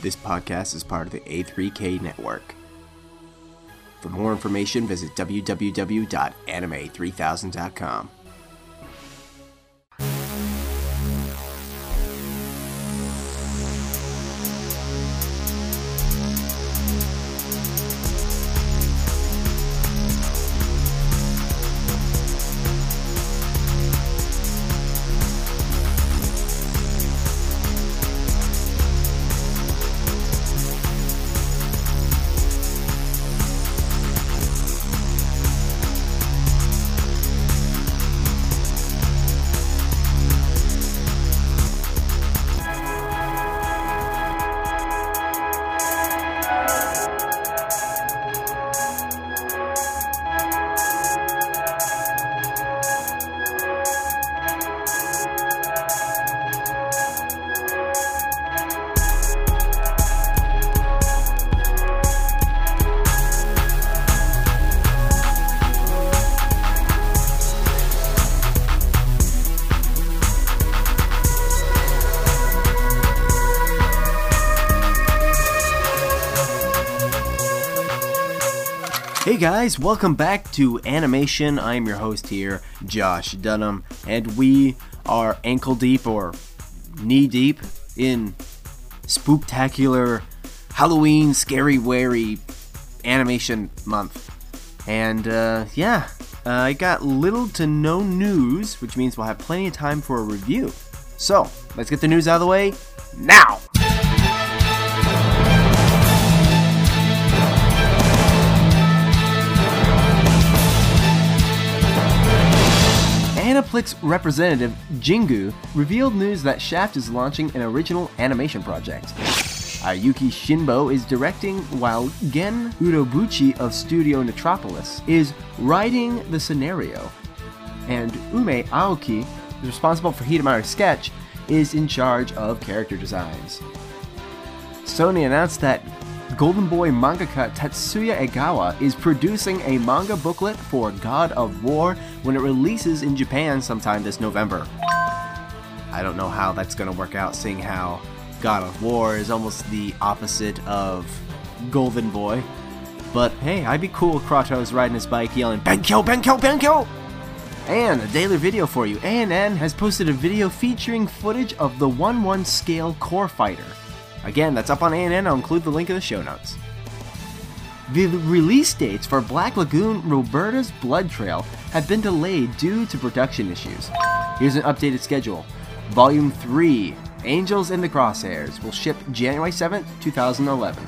This podcast is part of the A3K network. For more information, visit www.anime3000.com. Guys, welcome back to Animation. I'm your host here, Josh Dunham, and we are ankle deep or knee deep in spooktacular Halloween scary wary animation month. And uh, yeah, uh, I got little to no news, which means we'll have plenty of time for a review. So, let's get the news out of the way now! Aniplex representative Jingu revealed news that Shaft is launching an original animation project. Akiyuki Shinbo is directing, while Gen Urobuchi of Studio Metropolis is writing the scenario. And Ume Aoki, who's responsible for Hidamari's sketch, is in charge of character designs. Sony announced that Golden Boy mangaka Tetsuya Egawa is producing a manga booklet for God of War when it releases in Japan sometime this November. I don't know how that's going to work out, seeing how God of War is almost the opposite of Golden Boy. But hey, I'd be cool Kratos riding his bike yelling, Benkyo, Benkyo, Benkyo! And a daily video for you. ANN has posted a video featuring footage of the 1-1 scale core fighter. Again, that's up on ANN. I'll include the link in the show notes. The release dates for Black Lagoon Roberta's Blood Trail have been delayed due to production issues. Here's an updated schedule. Volume 3, Angels in the Crosshairs, will ship January 7th, 2011.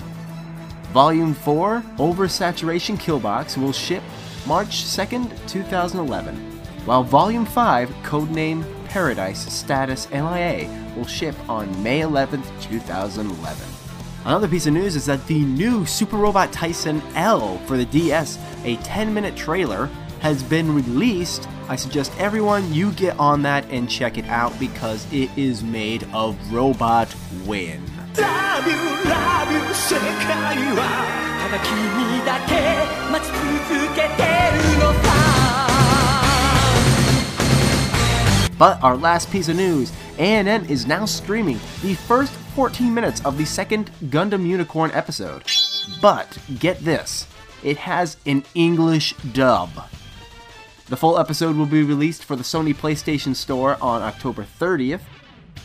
Volume 4, Oversaturation Killbox, will ship March 2nd, 2011. While Volume 5, codename Paradise Status MIA, will ship on May 11th, 2011. Another piece of news is that the new Super Robot Taisen L for the DS, a 10 minute trailer, has been released. I suggest everyone you get on that and check it out because it is made of robot wind. Love you, love you But our last piece of news ANN is now streaming the first 14 minutes of the second Gundam Unicorn episode. But get this it has an English dub. The full episode will be released for the Sony PlayStation Store on October 30th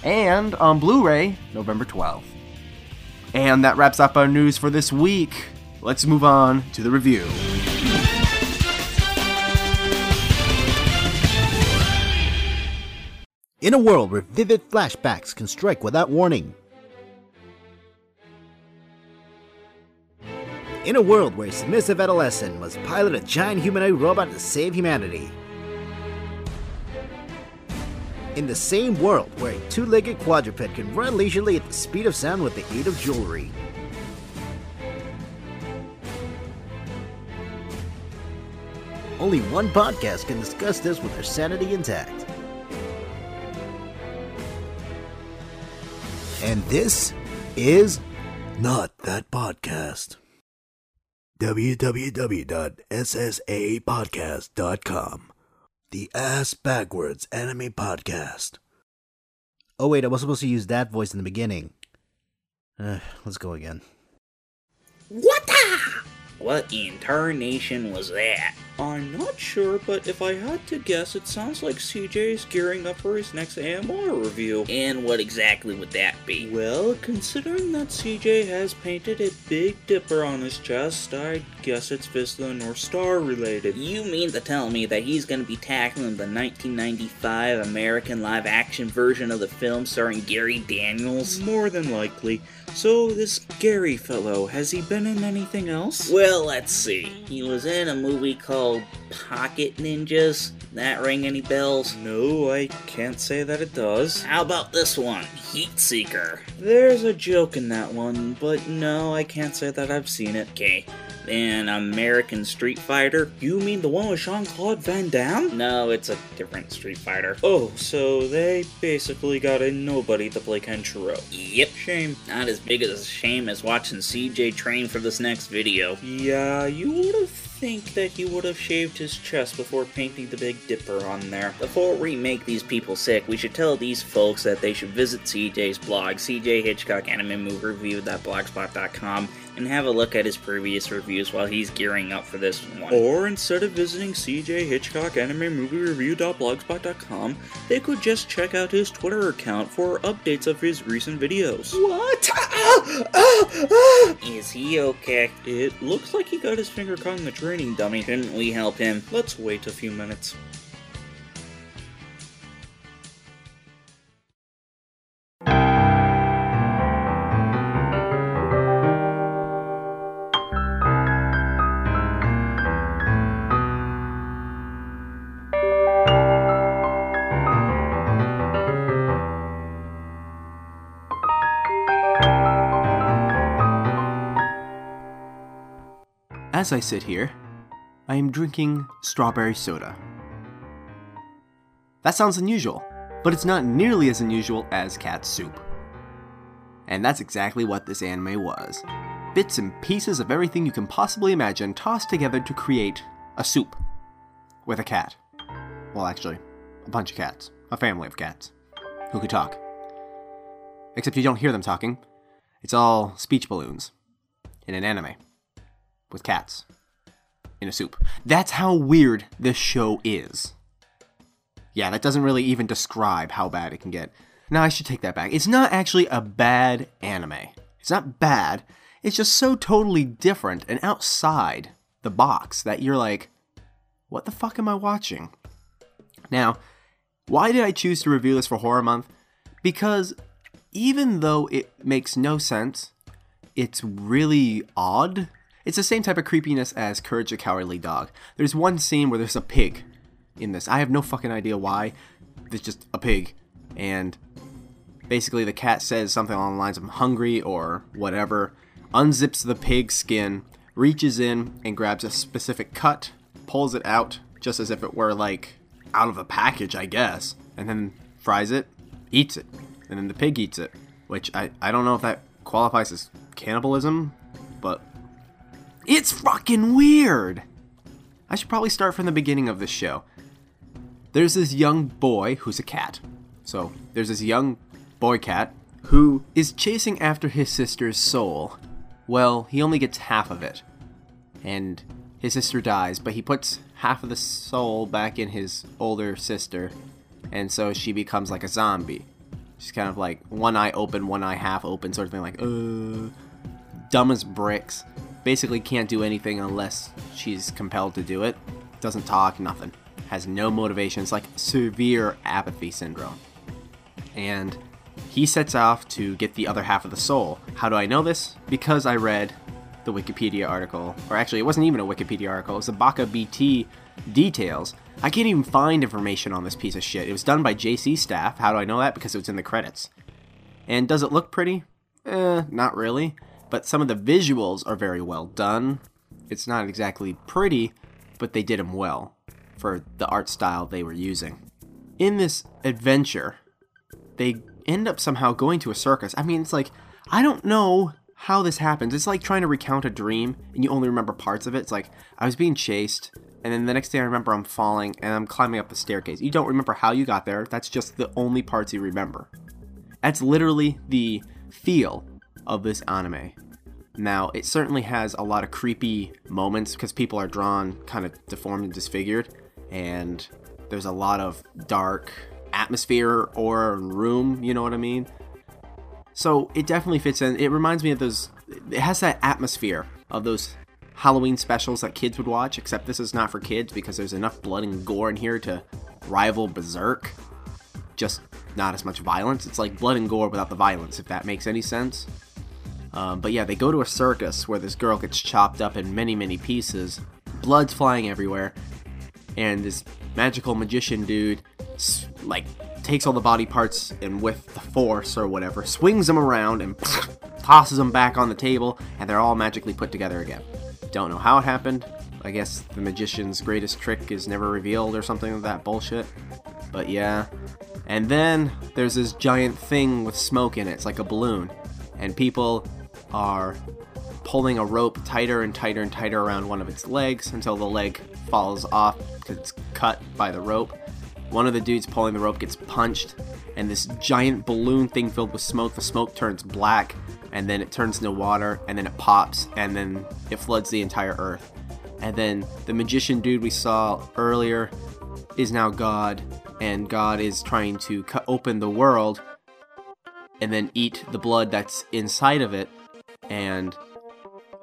and on Blu ray November 12th. And that wraps up our news for this week. Let's move on to the review. In a world where vivid flashbacks can strike without warning. In a world where a submissive adolescent must pilot a giant humanoid robot to save humanity. In the same world where a two legged quadruped can run leisurely at the speed of sound with the aid of jewelry. Only one podcast can discuss this with their sanity intact. And this is not that podcast. www.ssapodcast.com. The Ass Backwards Anime Podcast. Oh, wait, I was supposed to use that voice in the beginning. Uh, let's go again. What the? What in tarnation was that? I'm not sure, but if I had to guess, it sounds like CJ is gearing up for his next AMR review. And what exactly would that be? Well, considering that CJ has painted a Big Dipper on his chest, I guess it's Fist of North Star related. You mean to tell me that he's gonna be tackling the 1995 American live action version of the film starring Gary Daniels? More than likely. So, this Gary fellow, has he been in anything else? Well, let's see. He was in a movie called Pocket Ninjas. That ring any bells? No, I can't say that it does. How about this one? Heat Seeker. There's a joke in that one, but no, I can't say that I've seen it. Okay. Then American Street Fighter. You mean the one with Jean Claude Van Damme? No, it's a different Street Fighter. Oh, so they basically got a nobody to play Kenshiro. Yep. Shame. Not as big as a shame as watching CJ train for this next video. Yeah, you would have think that he would have shaved his chest before painting the Big Dipper on there. Before we make these people sick, we should tell these folks that they should visit CJ's blog, CJ Hitchcock Anime Movie Review.blogspot.com, and have a look at his previous reviews while he's gearing up for this one. Or instead of visiting CJ Hitchcock Anime Movie Review.blogspot.com, they could just check out his Twitter account for updates of his recent videos. What? Ah, ah, ah. Is he okay? It looks like he got his finger caught in the training dummy. Shouldn't we help him? Let's wait a few minutes. As I sit here, I am drinking strawberry soda. That sounds unusual, but it's not nearly as unusual as cat soup. And that's exactly what this anime was bits and pieces of everything you can possibly imagine tossed together to create a soup with a cat. Well, actually, a bunch of cats, a family of cats who could talk. Except you don't hear them talking, it's all speech balloons in an anime with cats in a soup. That's how weird this show is. Yeah, that doesn't really even describe how bad it can get. Now, I should take that back. It's not actually a bad anime. It's not bad. It's just so totally different and outside the box that you're like, what the fuck am I watching? Now, why did I choose to review this for Horror Month? Because even though it makes no sense, it's really odd it's the same type of creepiness as Courage the Cowardly Dog. There's one scene where there's a pig in this. I have no fucking idea why. There's just a pig. And basically, the cat says something along the lines of I'm hungry or whatever, unzips the pig's skin, reaches in and grabs a specific cut, pulls it out just as if it were like out of a package, I guess, and then fries it, eats it. And then the pig eats it, which I, I don't know if that qualifies as cannibalism, but it's fucking weird. I should probably start from the beginning of this show. There's this young boy who's a cat. So, there's this young boy cat who is chasing after his sister's soul. Well, he only gets half of it. And his sister dies, but he puts half of the soul back in his older sister. And so she becomes like a zombie. She's kind of like one eye open, one eye half open, sort of thing, like, uh, dumb as bricks basically can't do anything unless she's compelled to do it. Doesn't talk, nothing. Has no motivation. It's like severe apathy syndrome. And he sets off to get the other half of the soul. How do I know this? Because I read the Wikipedia article, or actually, it wasn't even a Wikipedia article, it was the Baka BT details. I can't even find information on this piece of shit. It was done by JC staff. How do I know that? Because it was in the credits. And does it look pretty? Eh, not really but some of the visuals are very well done. It's not exactly pretty, but they did them well for the art style they were using. In this adventure, they end up somehow going to a circus. I mean, it's like, I don't know how this happens. It's like trying to recount a dream and you only remember parts of it. It's like, I was being chased, and then the next day I remember I'm falling and I'm climbing up the staircase. You don't remember how you got there, that's just the only parts you remember. That's literally the feel of this anime. Now, it certainly has a lot of creepy moments because people are drawn kind of deformed and disfigured, and there's a lot of dark atmosphere or room, you know what I mean? So it definitely fits in. It reminds me of those, it has that atmosphere of those Halloween specials that kids would watch, except this is not for kids because there's enough blood and gore in here to rival Berserk. Just not as much violence. It's like blood and gore without the violence, if that makes any sense. Um, but yeah, they go to a circus where this girl gets chopped up in many, many pieces. Blood's flying everywhere. And this magical magician dude, like, takes all the body parts and with the force or whatever, swings them around and tosses them back on the table, and they're all magically put together again. Don't know how it happened. I guess the magician's greatest trick is never revealed or something like that bullshit. But yeah. And then there's this giant thing with smoke in it. It's like a balloon. And people are pulling a rope tighter and tighter and tighter around one of its legs until the leg falls off because it's cut by the rope. One of the dudes pulling the rope gets punched, and this giant balloon thing filled with smoke, the smoke turns black, and then it turns into water, and then it pops, and then it floods the entire earth. And then the magician dude we saw earlier is now God, and God is trying to cut open the world and then eat the blood that's inside of it and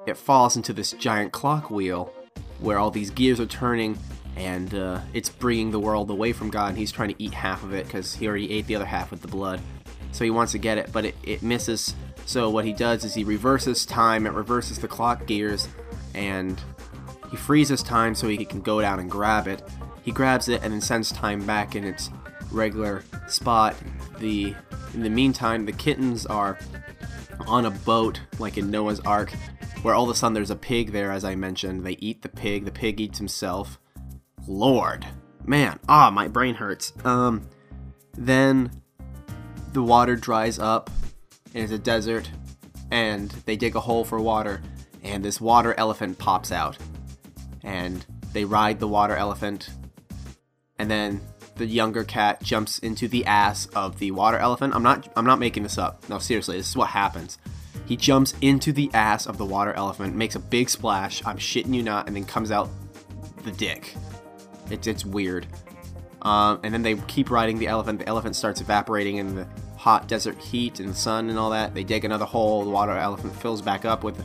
it falls into this giant clock wheel where all these gears are turning and uh, it's bringing the world away from God and he's trying to eat half of it because he already ate the other half with the blood. So he wants to get it, but it, it misses. So what he does is he reverses time, it reverses the clock gears, and he freezes time so he can go down and grab it. He grabs it and then sends time back in its regular spot. The in the meantime, the kittens are on a boat, like in Noah's Ark, where all of a sudden there's a pig there, as I mentioned. They eat the pig, the pig eats himself. Lord. Man, ah, my brain hurts. Um, then the water dries up, and it's a desert, and they dig a hole for water, and this water elephant pops out. And they ride the water elephant, and then the younger cat jumps into the ass of the water elephant. I'm not I'm not making this up. No, seriously, this is what happens. He jumps into the ass of the water elephant, makes a big splash. I'm shitting you not, and then comes out the dick. It's it's weird. Um, and then they keep riding the elephant. The elephant starts evaporating in the hot desert heat and sun and all that. They dig another hole. The water elephant fills back up with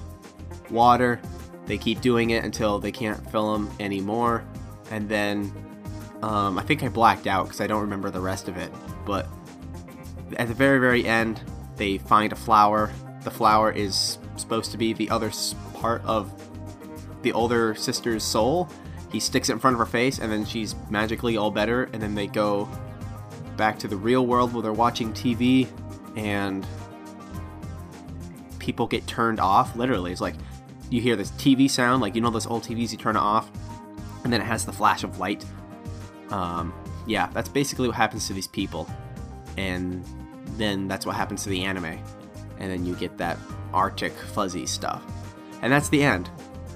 water. They keep doing it until they can't fill them anymore. And then um, I think I blacked out because I don't remember the rest of it. But at the very, very end, they find a flower. The flower is supposed to be the other part of the older sister's soul. He sticks it in front of her face, and then she's magically all better. And then they go back to the real world where they're watching TV, and people get turned off. Literally, it's like you hear this TV sound, like you know those old TVs you turn it off, and then it has the flash of light um, yeah, that's basically what happens to these people. And then that's what happens to the anime. And then you get that Arctic fuzzy stuff. And that's the end.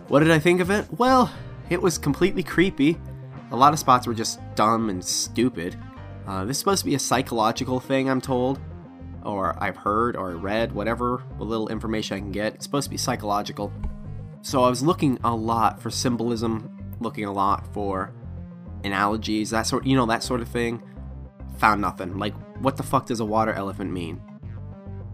What did I think of it? Well, it was completely creepy. A lot of spots were just dumb and stupid. Uh, this is supposed to be a psychological thing, I'm told. Or I've heard or read, whatever a little information I can get. It's supposed to be psychological. So I was looking a lot for symbolism, looking a lot for analogies, that sort, you know, that sort of thing. Found nothing. Like, what the fuck does a water elephant mean?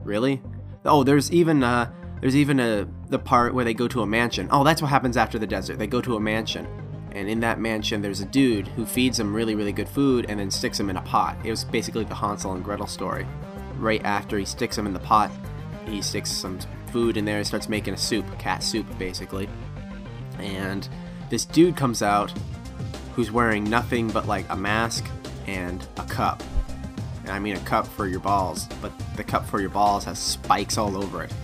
Really? Oh, there's even uh, there's even a the part where they go to a mansion. Oh, that's what happens after the desert. They go to a mansion, and in that mansion, there's a dude who feeds them really, really good food and then sticks them in a pot. It was basically the Hansel and Gretel story. Right after he sticks them in the pot, he sticks some food in there and starts making a soup, cat soup, basically. And this dude comes out who's wearing nothing but like a mask and a cup. And I mean a cup for your balls, but the cup for your balls has spikes all over it.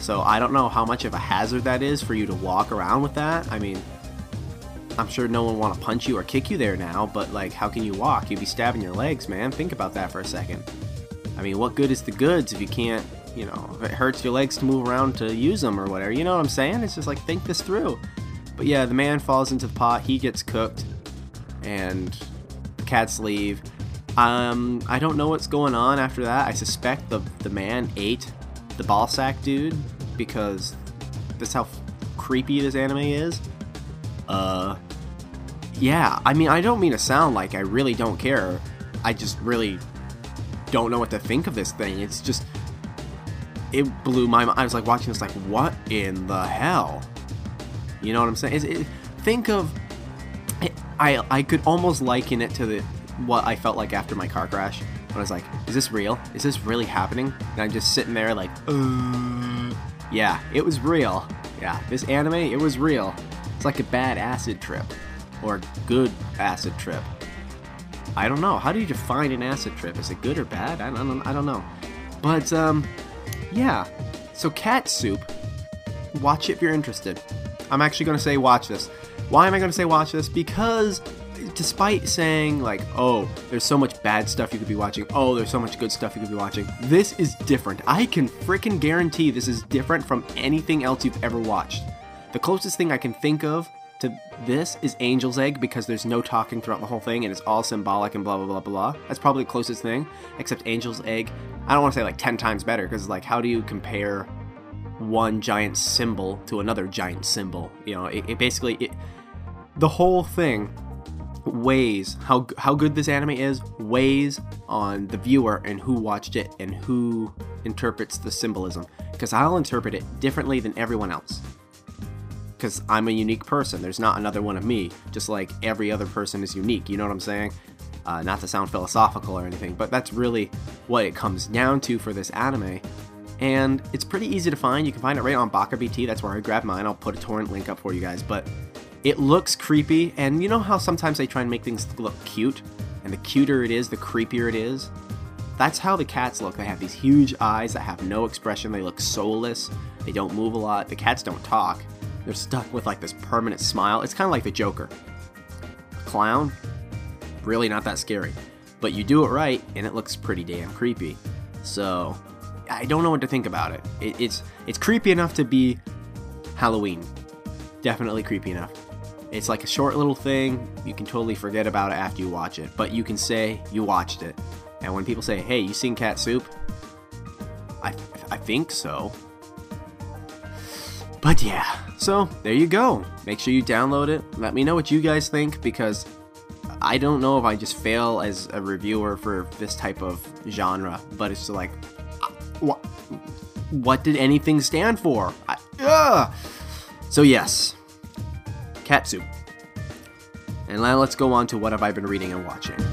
So I don't know how much of a hazard that is for you to walk around with that. I mean, I'm sure no one want to punch you or kick you there now, but like, how can you walk? You'd be stabbing your legs, man. Think about that for a second. I mean, what good is the goods if you can't, you know, if it hurts your legs to move around to use them or whatever? You know what I'm saying? It's just like, think this through. But yeah, the man falls into the pot, he gets cooked and cats leave. Um, I don't know what's going on after that. I suspect the the man ate the ball sack dude because that's how creepy this anime is. Uh, yeah. I mean, I don't mean to sound like I really don't care. I just really don't know what to think of this thing. It's just it blew my mind. I was like watching this, like, what in the hell? You know what I'm saying? Is it, think of I I could almost liken it to the what I felt like after my car crash. When I was like, is this real? Is this really happening? And I'm just sitting there like, uh, yeah, it was real. Yeah, this anime, it was real. It's like a bad acid trip or good acid trip. I don't know. How do you define an acid trip? Is it good or bad? I don't, I don't know. But um, yeah. So cat soup. Watch it if you're interested. I'm actually going to say watch this. Why am I going to say watch this? Because despite saying like, oh, there's so much bad stuff you could be watching, oh, there's so much good stuff you could be watching, this is different. I can freaking guarantee this is different from anything else you've ever watched. The closest thing I can think of to this is Angel's Egg because there's no talking throughout the whole thing and it's all symbolic and blah blah blah blah. That's probably the closest thing. Except Angel's Egg, I don't want to say like ten times better because like how do you compare one giant symbol to another giant symbol? You know, it, it basically it, the whole thing weighs how how good this anime is weighs on the viewer and who watched it and who interprets the symbolism. Because I'll interpret it differently than everyone else. Because I'm a unique person. There's not another one of me just like every other person is unique. You know what I'm saying? Uh, not to sound philosophical or anything but that's really what it comes down to for this anime. And it's pretty easy to find. You can find it right on Baka BT that's where I grabbed mine. I'll put a torrent link up for you guys but it looks creepy, and you know how sometimes they try and make things look cute? And the cuter it is, the creepier it is? That's how the cats look. They have these huge eyes that have no expression, they look soulless, they don't move a lot. The cats don't talk. They're stuck with like this permanent smile. It's kind of like the Joker. Clown? Really not that scary. But you do it right, and it looks pretty damn creepy. So, I don't know what to think about it. it it's it's creepy enough to be Halloween. Definitely creepy enough. It's like a short little thing. You can totally forget about it after you watch it, but you can say you watched it. And when people say, "Hey, you seen Cat Soup?" I I think so. But yeah, so there you go. Make sure you download it. Let me know what you guys think because I don't know if I just fail as a reviewer for this type of genre, but it's like, uh, what? What did anything stand for? I, ugh. So yes, cat soup. And now let's go on to what have I been reading and watching.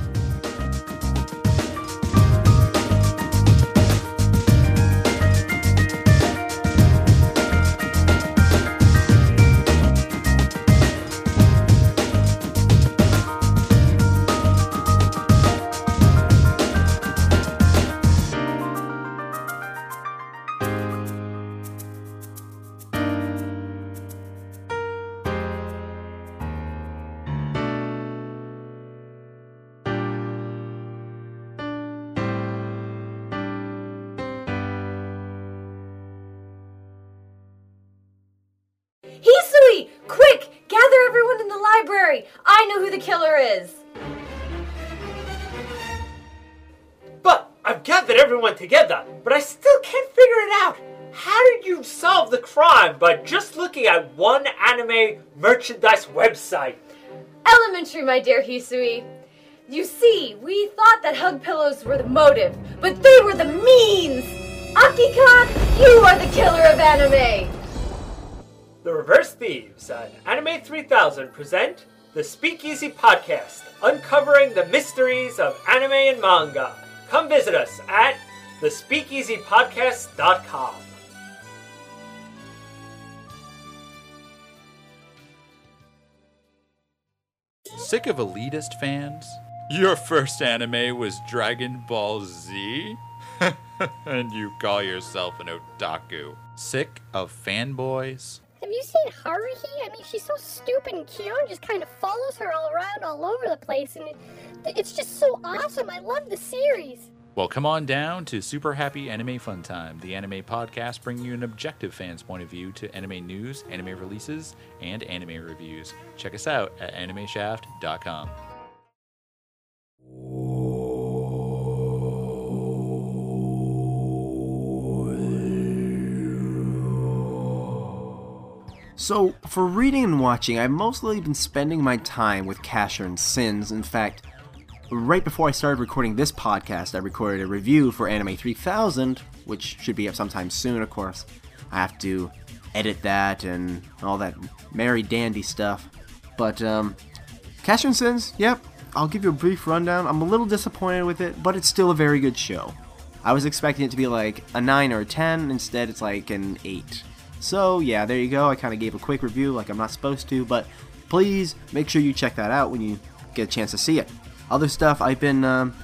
I know who the killer is! But I've gathered everyone together, but I still can't figure it out. How did you solve the crime by just looking at one anime merchandise website? Elementary, my dear Hisui. You see, we thought that hug pillows were the motive, but they were the means! Akika, you are the killer of anime! The Reverse Thieves and Anime 3000 present the Speakeasy Podcast, uncovering the mysteries of anime and manga. Come visit us at thespeakeasypodcast.com. Sick of elitist fans? Your first anime was Dragon Ball Z? and you call yourself an otaku. Sick of fanboys? Have you seen Haruhi? I mean, she's so stupid and Kyon just kind of follows her all around all over the place, and it, it's just so awesome. I love the series. Well, come on down to Super Happy Anime Fun Time, the anime podcast bringing you an objective fan's point of view to anime news, anime releases, and anime reviews. Check us out at animeshaft.com. So, for reading and watching, I've mostly been spending my time with Casshern Sins. In fact, right before I started recording this podcast, I recorded a review for Anime 3000, which should be up sometime soon, of course. I have to edit that and all that merry dandy stuff. But, um, Casshern Sins, yep, I'll give you a brief rundown. I'm a little disappointed with it, but it's still a very good show. I was expecting it to be like a 9 or a 10, instead, it's like an 8. So, yeah, there you go. I kind of gave a quick review like I'm not supposed to, but please make sure you check that out when you get a chance to see it. Other stuff, I've been, um,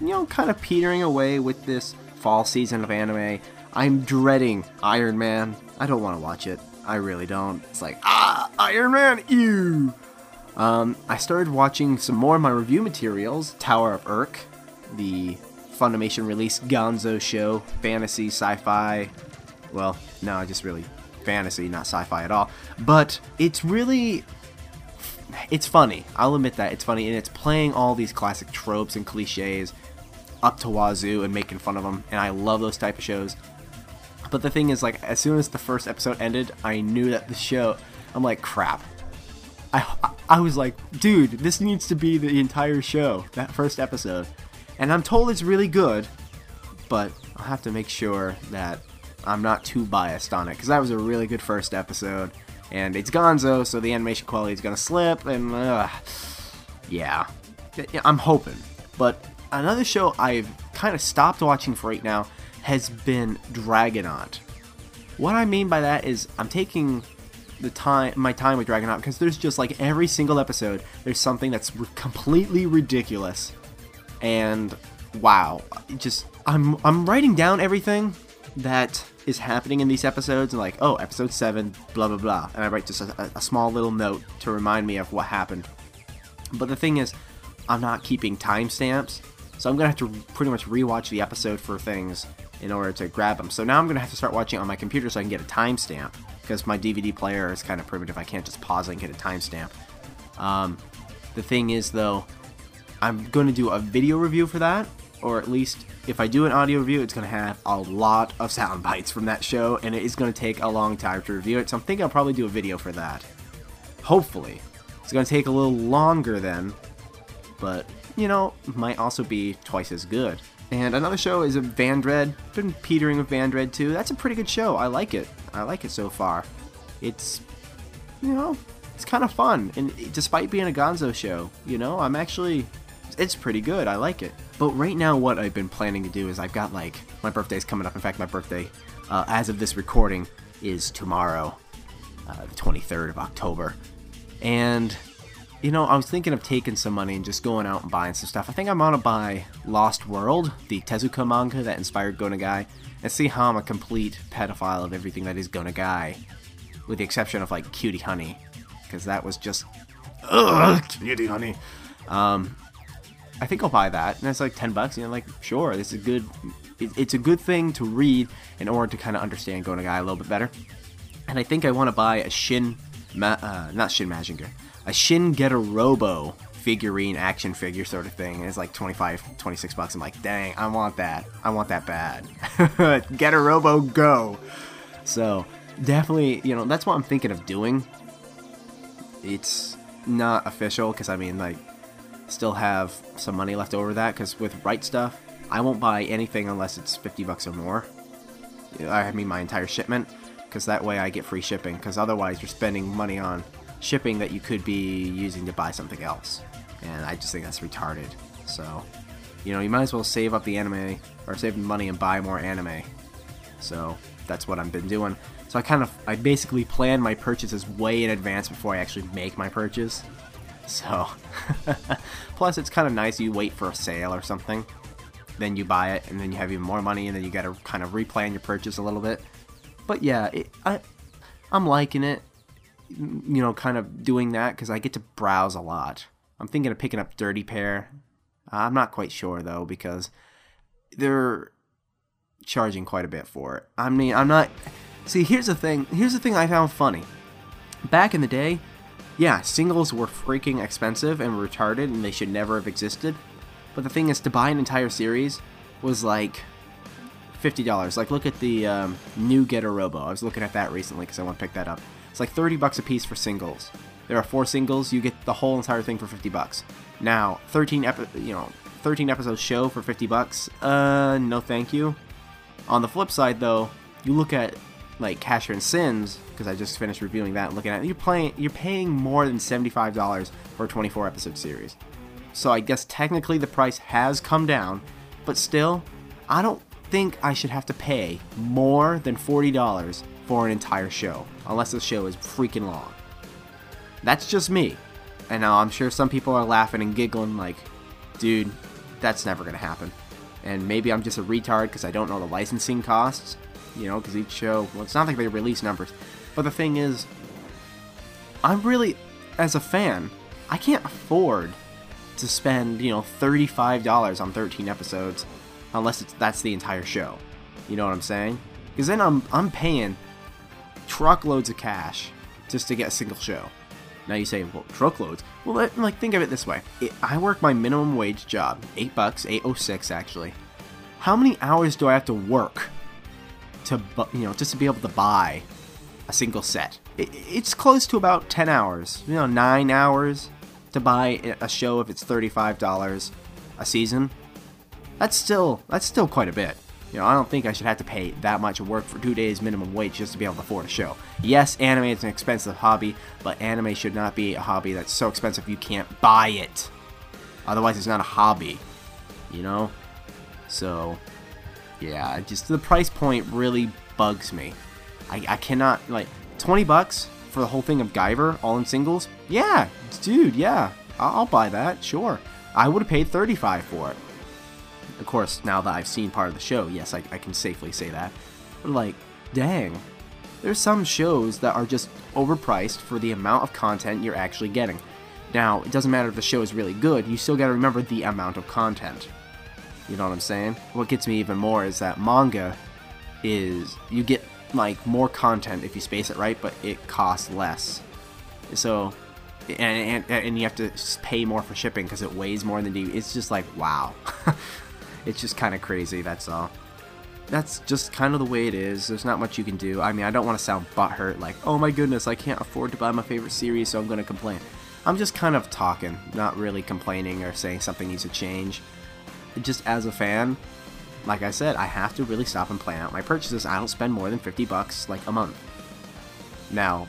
you know, kind of petering away with this fall season of anime. I'm dreading Iron Man. I don't want to watch it. I really don't. It's like, ah, Iron Man, ew. Um, I started watching some more of my review materials Tower of Urk, the Funimation released Gonzo show, fantasy, sci fi. Well, no, just really fantasy, not sci fi at all. But it's really. It's funny. I'll admit that. It's funny, and it's playing all these classic tropes and cliches up to wazoo and making fun of them, and I love those type of shows. But the thing is, like, as soon as the first episode ended, I knew that the show. I'm like, crap. I, I was like, dude, this needs to be the entire show, that first episode. And I'm told it's really good, but I'll have to make sure that I'm not too biased on it, because that was a really good first episode. And it's Gonzo, so the animation quality is to slip, and uh, yeah. I'm hoping. But another show I've kind of stopped watching for right now has been Dragonaut. What I mean by that is I'm taking the time my time with Dragonaut because there's just like every single episode there's something that's completely ridiculous and wow just I'm I'm writing down everything that is happening in these episodes and like oh episode 7 blah blah blah and I write just a, a small little note to remind me of what happened but the thing is I'm not keeping timestamps so I'm gonna have to pretty much rewatch the episode for things in order to grab them so now I'm gonna have to start watching on my computer so I can get a timestamp because my DVD player is kind of primitive. I can't just pause and get a timestamp. Um, the thing is, though, I'm to do a video review for that, or at least if I do an audio review, it's going to have a lot of sound bites from that show, and it is going to take a long time to review it. So I'm thinking I'll probably do a video for that. Hopefully, it's going to take a little longer then, but you know, might also be twice as good. And another show is a Vandred. Been petering with Vandred too. That's a pretty good show. I like it. I like it so far. It's, you know, it's kind of fun. And despite being a Gonzo show, you know, I'm actually, it's pretty good. I like it. But right now, what I've been planning to do is I've got like, my birthday's coming up. In fact, my birthday, uh, as of this recording, is tomorrow, uh, the 23rd of October. And you know, I was thinking of taking some money and just going out and buying some stuff. I think I'm gonna buy Lost World, the Tezuka manga that inspired Go Nagai, and see how I'm a complete pedophile of everything that is Go Nagai, with the exception of like Cutie Honey, because that was just ugh, Cutie Honey. Um, I think I'll buy that, and it's like ten bucks. You know, like sure, this is good. It's a good thing to read in order to kind of understand Go Nagai a little bit better. And I think I want to buy a Shin, Ma- uh, not Shin Mazinger a Shin Getter Robo figurine action figure sort of thing. And it's like 25, 26 bucks. I'm like, dang, I want that. I want that bad. Getter Robo, go. So definitely, you know, that's what I'm thinking of doing. It's not official because I mean, like, still have some money left over that because with Right Stuf, I won't buy anything unless it's 50 bucks or more. I mean, my entire shipment because that way I get free shipping because otherwise you're spending money on shipping that you could be using to buy something else. And I just think that's retarded. So, you know, you might as well save up the anime or save the money and buy more anime. So that's what I've been doing. So I kind of, I basically plan my purchases way in advance before I actually make my purchase. So, plus it's kind of nice you wait for a sale or something, then you buy it, and then you have even more money, and then you got to kind of replan your purchase a little bit. But yeah, it, I, I'm liking it you know, kind of doing that because I get to browse a lot. I'm thinking of picking up Dirty Pair. I'm not quite sure though because they're charging quite a bit for it. I mean, I'm not. See, here's the thing. Here's the thing I found funny. Back in the day, yeah, singles were freaking expensive and retarded, and they should never have existed. But the thing is, to buy an entire series was like fifty dollars. Like look at the um, new Getter Robo. I was looking at that recently because I want to pick that up. It's like thirty bucks a piece for singles. There are four singles. You get the whole entire thing for fifty bucks. Now, thirteen epi- you know, thirteen episode show for fifty bucks. Uh, no, thank you. On the flip side, though, you look at like Casshern Sins because I just finished reviewing that. and Looking at it, you're playing, you're paying more than seventy five dollars for a twenty four episode series. So I guess technically the price has come down, but still, I don't think I should have to pay more than $40 for an entire show, unless the show is freaking long. That's just me. And I'm sure some people are laughing and giggling like, dude, that's never going to happen. And maybe I'm just a retard because I don't know the licensing costs, you know, because each show, well, it's not like they release numbers. But the thing is, I'm really, as a fan, I can't afford to spend, you know, $35 on 13 episodes unless it's that's the entire show. You know what I'm saying? Because then I'm I'm paying truckloads of cash just to get a single show. Now you say, well, truckloads. Well, let, like think of it this way: it, I work my minimum wage job, eight bucks, eight oh six actually. How many hours do I have to work to, you know, just to be able to buy a single set? It, it's close to about ten hours, you know, nine hours to buy a show if it's thirty-five dollars a season. That's still that's still quite a bit. You know, I don't think I should have to pay that much work for two days minimum wage just to be able to afford a show. Yes, anime is an expensive hobby, but anime should not be a hobby that's so expensive you can't buy it. Otherwise, it's not a hobby. You know? So, yeah, just the price point really bugs me. I, I cannot, like, 20 bucks for the whole thing of Guyver, all in singles? Yeah, dude, yeah. I'll, I'll buy that, sure. I would have paid 35 for it. Of course, now that I've seen part of the show, yes, I, I can safely say that. But, like, dang. There's some shows that are just overpriced for the amount of content you're actually getting. Now, it doesn't matter if the show is really good, you still gotta remember the amount of content. You know what I'm saying? What gets me even more is that manga is you get like more content if you space it right, but it costs less. So, and and, and you have to pay more for shipping because it weighs more than DVD. It's just like wow, it's just kind of crazy. That's all. That's just kind of the way it is. There's not much you can do. I mean, I don't want to sound butthurt, like, oh my goodness, I can't afford to buy my favorite series, so I'm going to complain. I'm just kind of talking, not really complaining or saying something needs to change. Just as a fan, like I said, I have to really stop and plan out my purchases. I don't spend more than 50 bucks like a month. Now,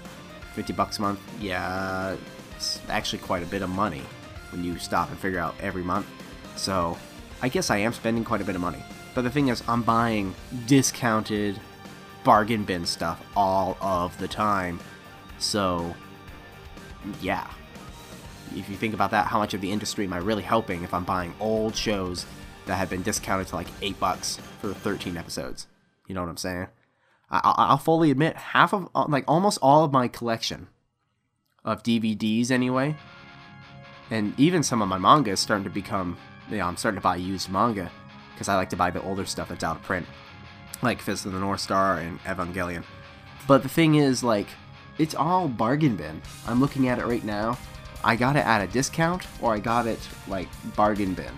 50 bucks a month, yeah, it's actually quite a bit of money when you stop and figure out every month. So, I guess I am spending quite a bit of money. But the thing is, I'm buying discounted bargain bin stuff all of the time. So, yeah. If you think about that, how much of the industry am I really helping if I'm buying old shows that have been discounted to like 8 bucks for 13 episodes? You know what I'm saying? I- I- I'll fully admit, half of, uh, like, almost all of my collection of DVDs anyway, and even some of my manga is starting to become, you know, I'm starting to buy used manga because I like to buy the older stuff that's out of print, like Fist of the North Star and Evangelion. But the thing is, like, it's all bargain bin. I'm looking at it right now. I got it at a discount, or I got it like bargain bin.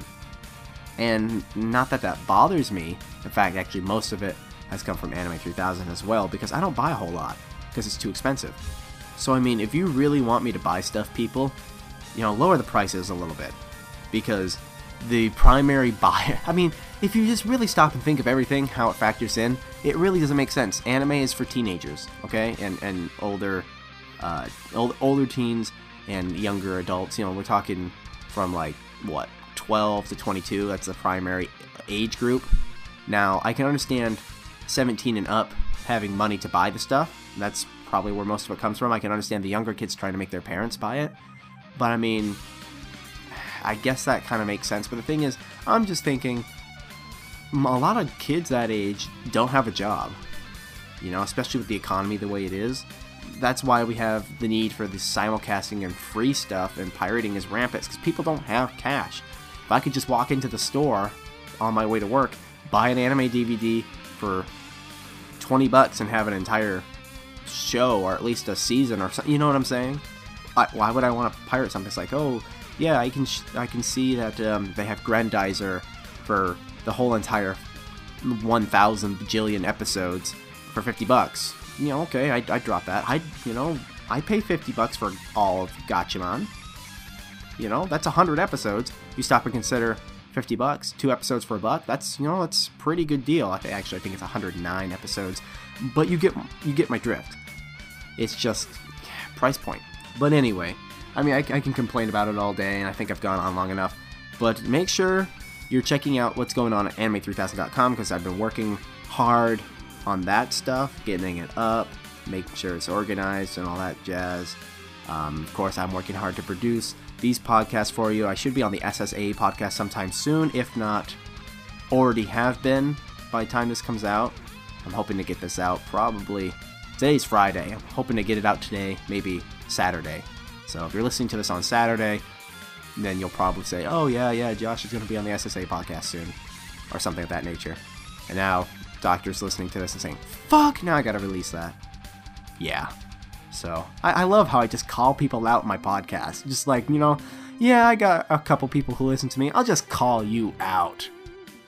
And not that that bothers me. In fact, actually, most of it has come from Anime 3000 as well, because I don't buy a whole lot because it's too expensive. So I mean, if you really want me to buy stuff, people, you know, lower the prices a little bit because the primary buyer. I mean, if you just really stop and think of everything, how it factors in, it really doesn't make sense. Anime is for teenagers, okay, and and older, uh, old, older teens and younger adults. You know, we're talking from like what 12 to 22. That's the primary age group. Now, I can understand 17 and up having money to buy the stuff. That's probably where most of it comes from. I can understand the younger kids trying to make their parents buy it. But I mean, I guess that kind of makes sense. But the thing is, I'm just thinking a lot of kids that age don't have a job. You know, especially with the economy the way it is. That's why we have the need for the simulcasting and free stuff, and pirating is rampant because people don't have cash. If I could just walk into the store on my way to work, buy an anime DVD for 20 bucks and have an entire show or at least a season or something, you know what I'm saying? I, why would I want to pirate something? It's like, oh, yeah, I can sh- I can see that um, they have Grendizer for the whole entire 1,000 bajillion episodes for 50 bucks. You know, okay, I I drop that. I you know I pay 50 bucks for all of Gatchaman. You know, that's 100 episodes. You stop and consider 50 bucks, two episodes for a buck. That's you know that's pretty good deal. I actually I think it's 109 episodes, but you get you get my drift. It's just price point. But anyway, I mean I, I can complain about it all day, and I think I've gone on long enough. But make sure you're checking out what's going on at anime3000.com because I've been working hard on that stuff, getting it up, making sure it's organized and all that jazz. Um, of course, I'm working hard to produce these podcasts for you. I should be on the SSA podcast sometime soon, if not already have been by the time this comes out. I'm hoping to get this out probably today's Friday. I'm hoping to get it out today, maybe Saturday. So if you're listening to this on Saturday, then you'll probably say, "Oh yeah, yeah, Josh is going to be on the SSA podcast soon," or something of that nature. And now doctors listening to this and saying, "Fuck, now I got to release that." Yeah. So I, I love how I just call people out in my podcast. Just like you know, yeah, I got a couple people who listen to me. I'll just call you out.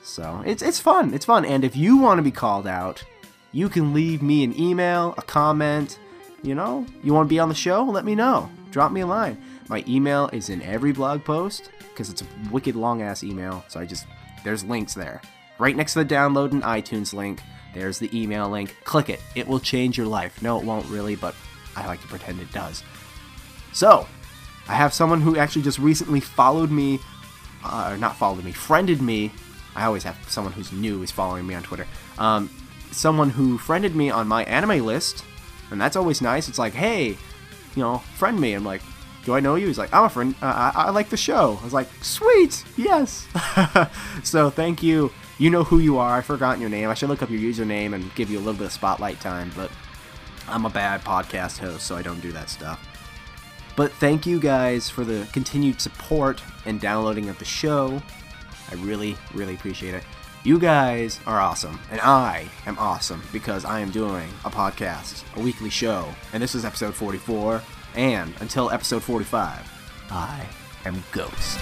So it's it's fun. It's fun. And if you want to be called out, you can leave me an email, a comment. You know, you want to be on the show? Let me know. Drop me a line. My email is in every blog post because it's a wicked long ass email. So I just there's links there. Right next to the download and iTunes link, there's the email link. Click it. It will change your life. No, it won't really, but I like to pretend it does. So, I have someone who actually just recently followed me, uh, not followed me, friended me. I always have someone who's new is following me on Twitter. Um, someone who friended me on MyAnimeList, and that's always nice. It's like, hey, you know, friend me. I'm like, do I know you? He's like, I'm a friend. Uh, I, I like the show. I was like, sweet, yes. so thank you. You know who you are. I forgot your name. I should look up your username and give you a little bit of spotlight time, but I'm a bad podcast host, so I don't do that stuff. But thank you guys for the continued support and downloading of the show. I really, really appreciate it. You guys are awesome, and I am awesome because I am doing a podcast, a weekly show, and this is episode 44. And until episode 45, I am Ghost.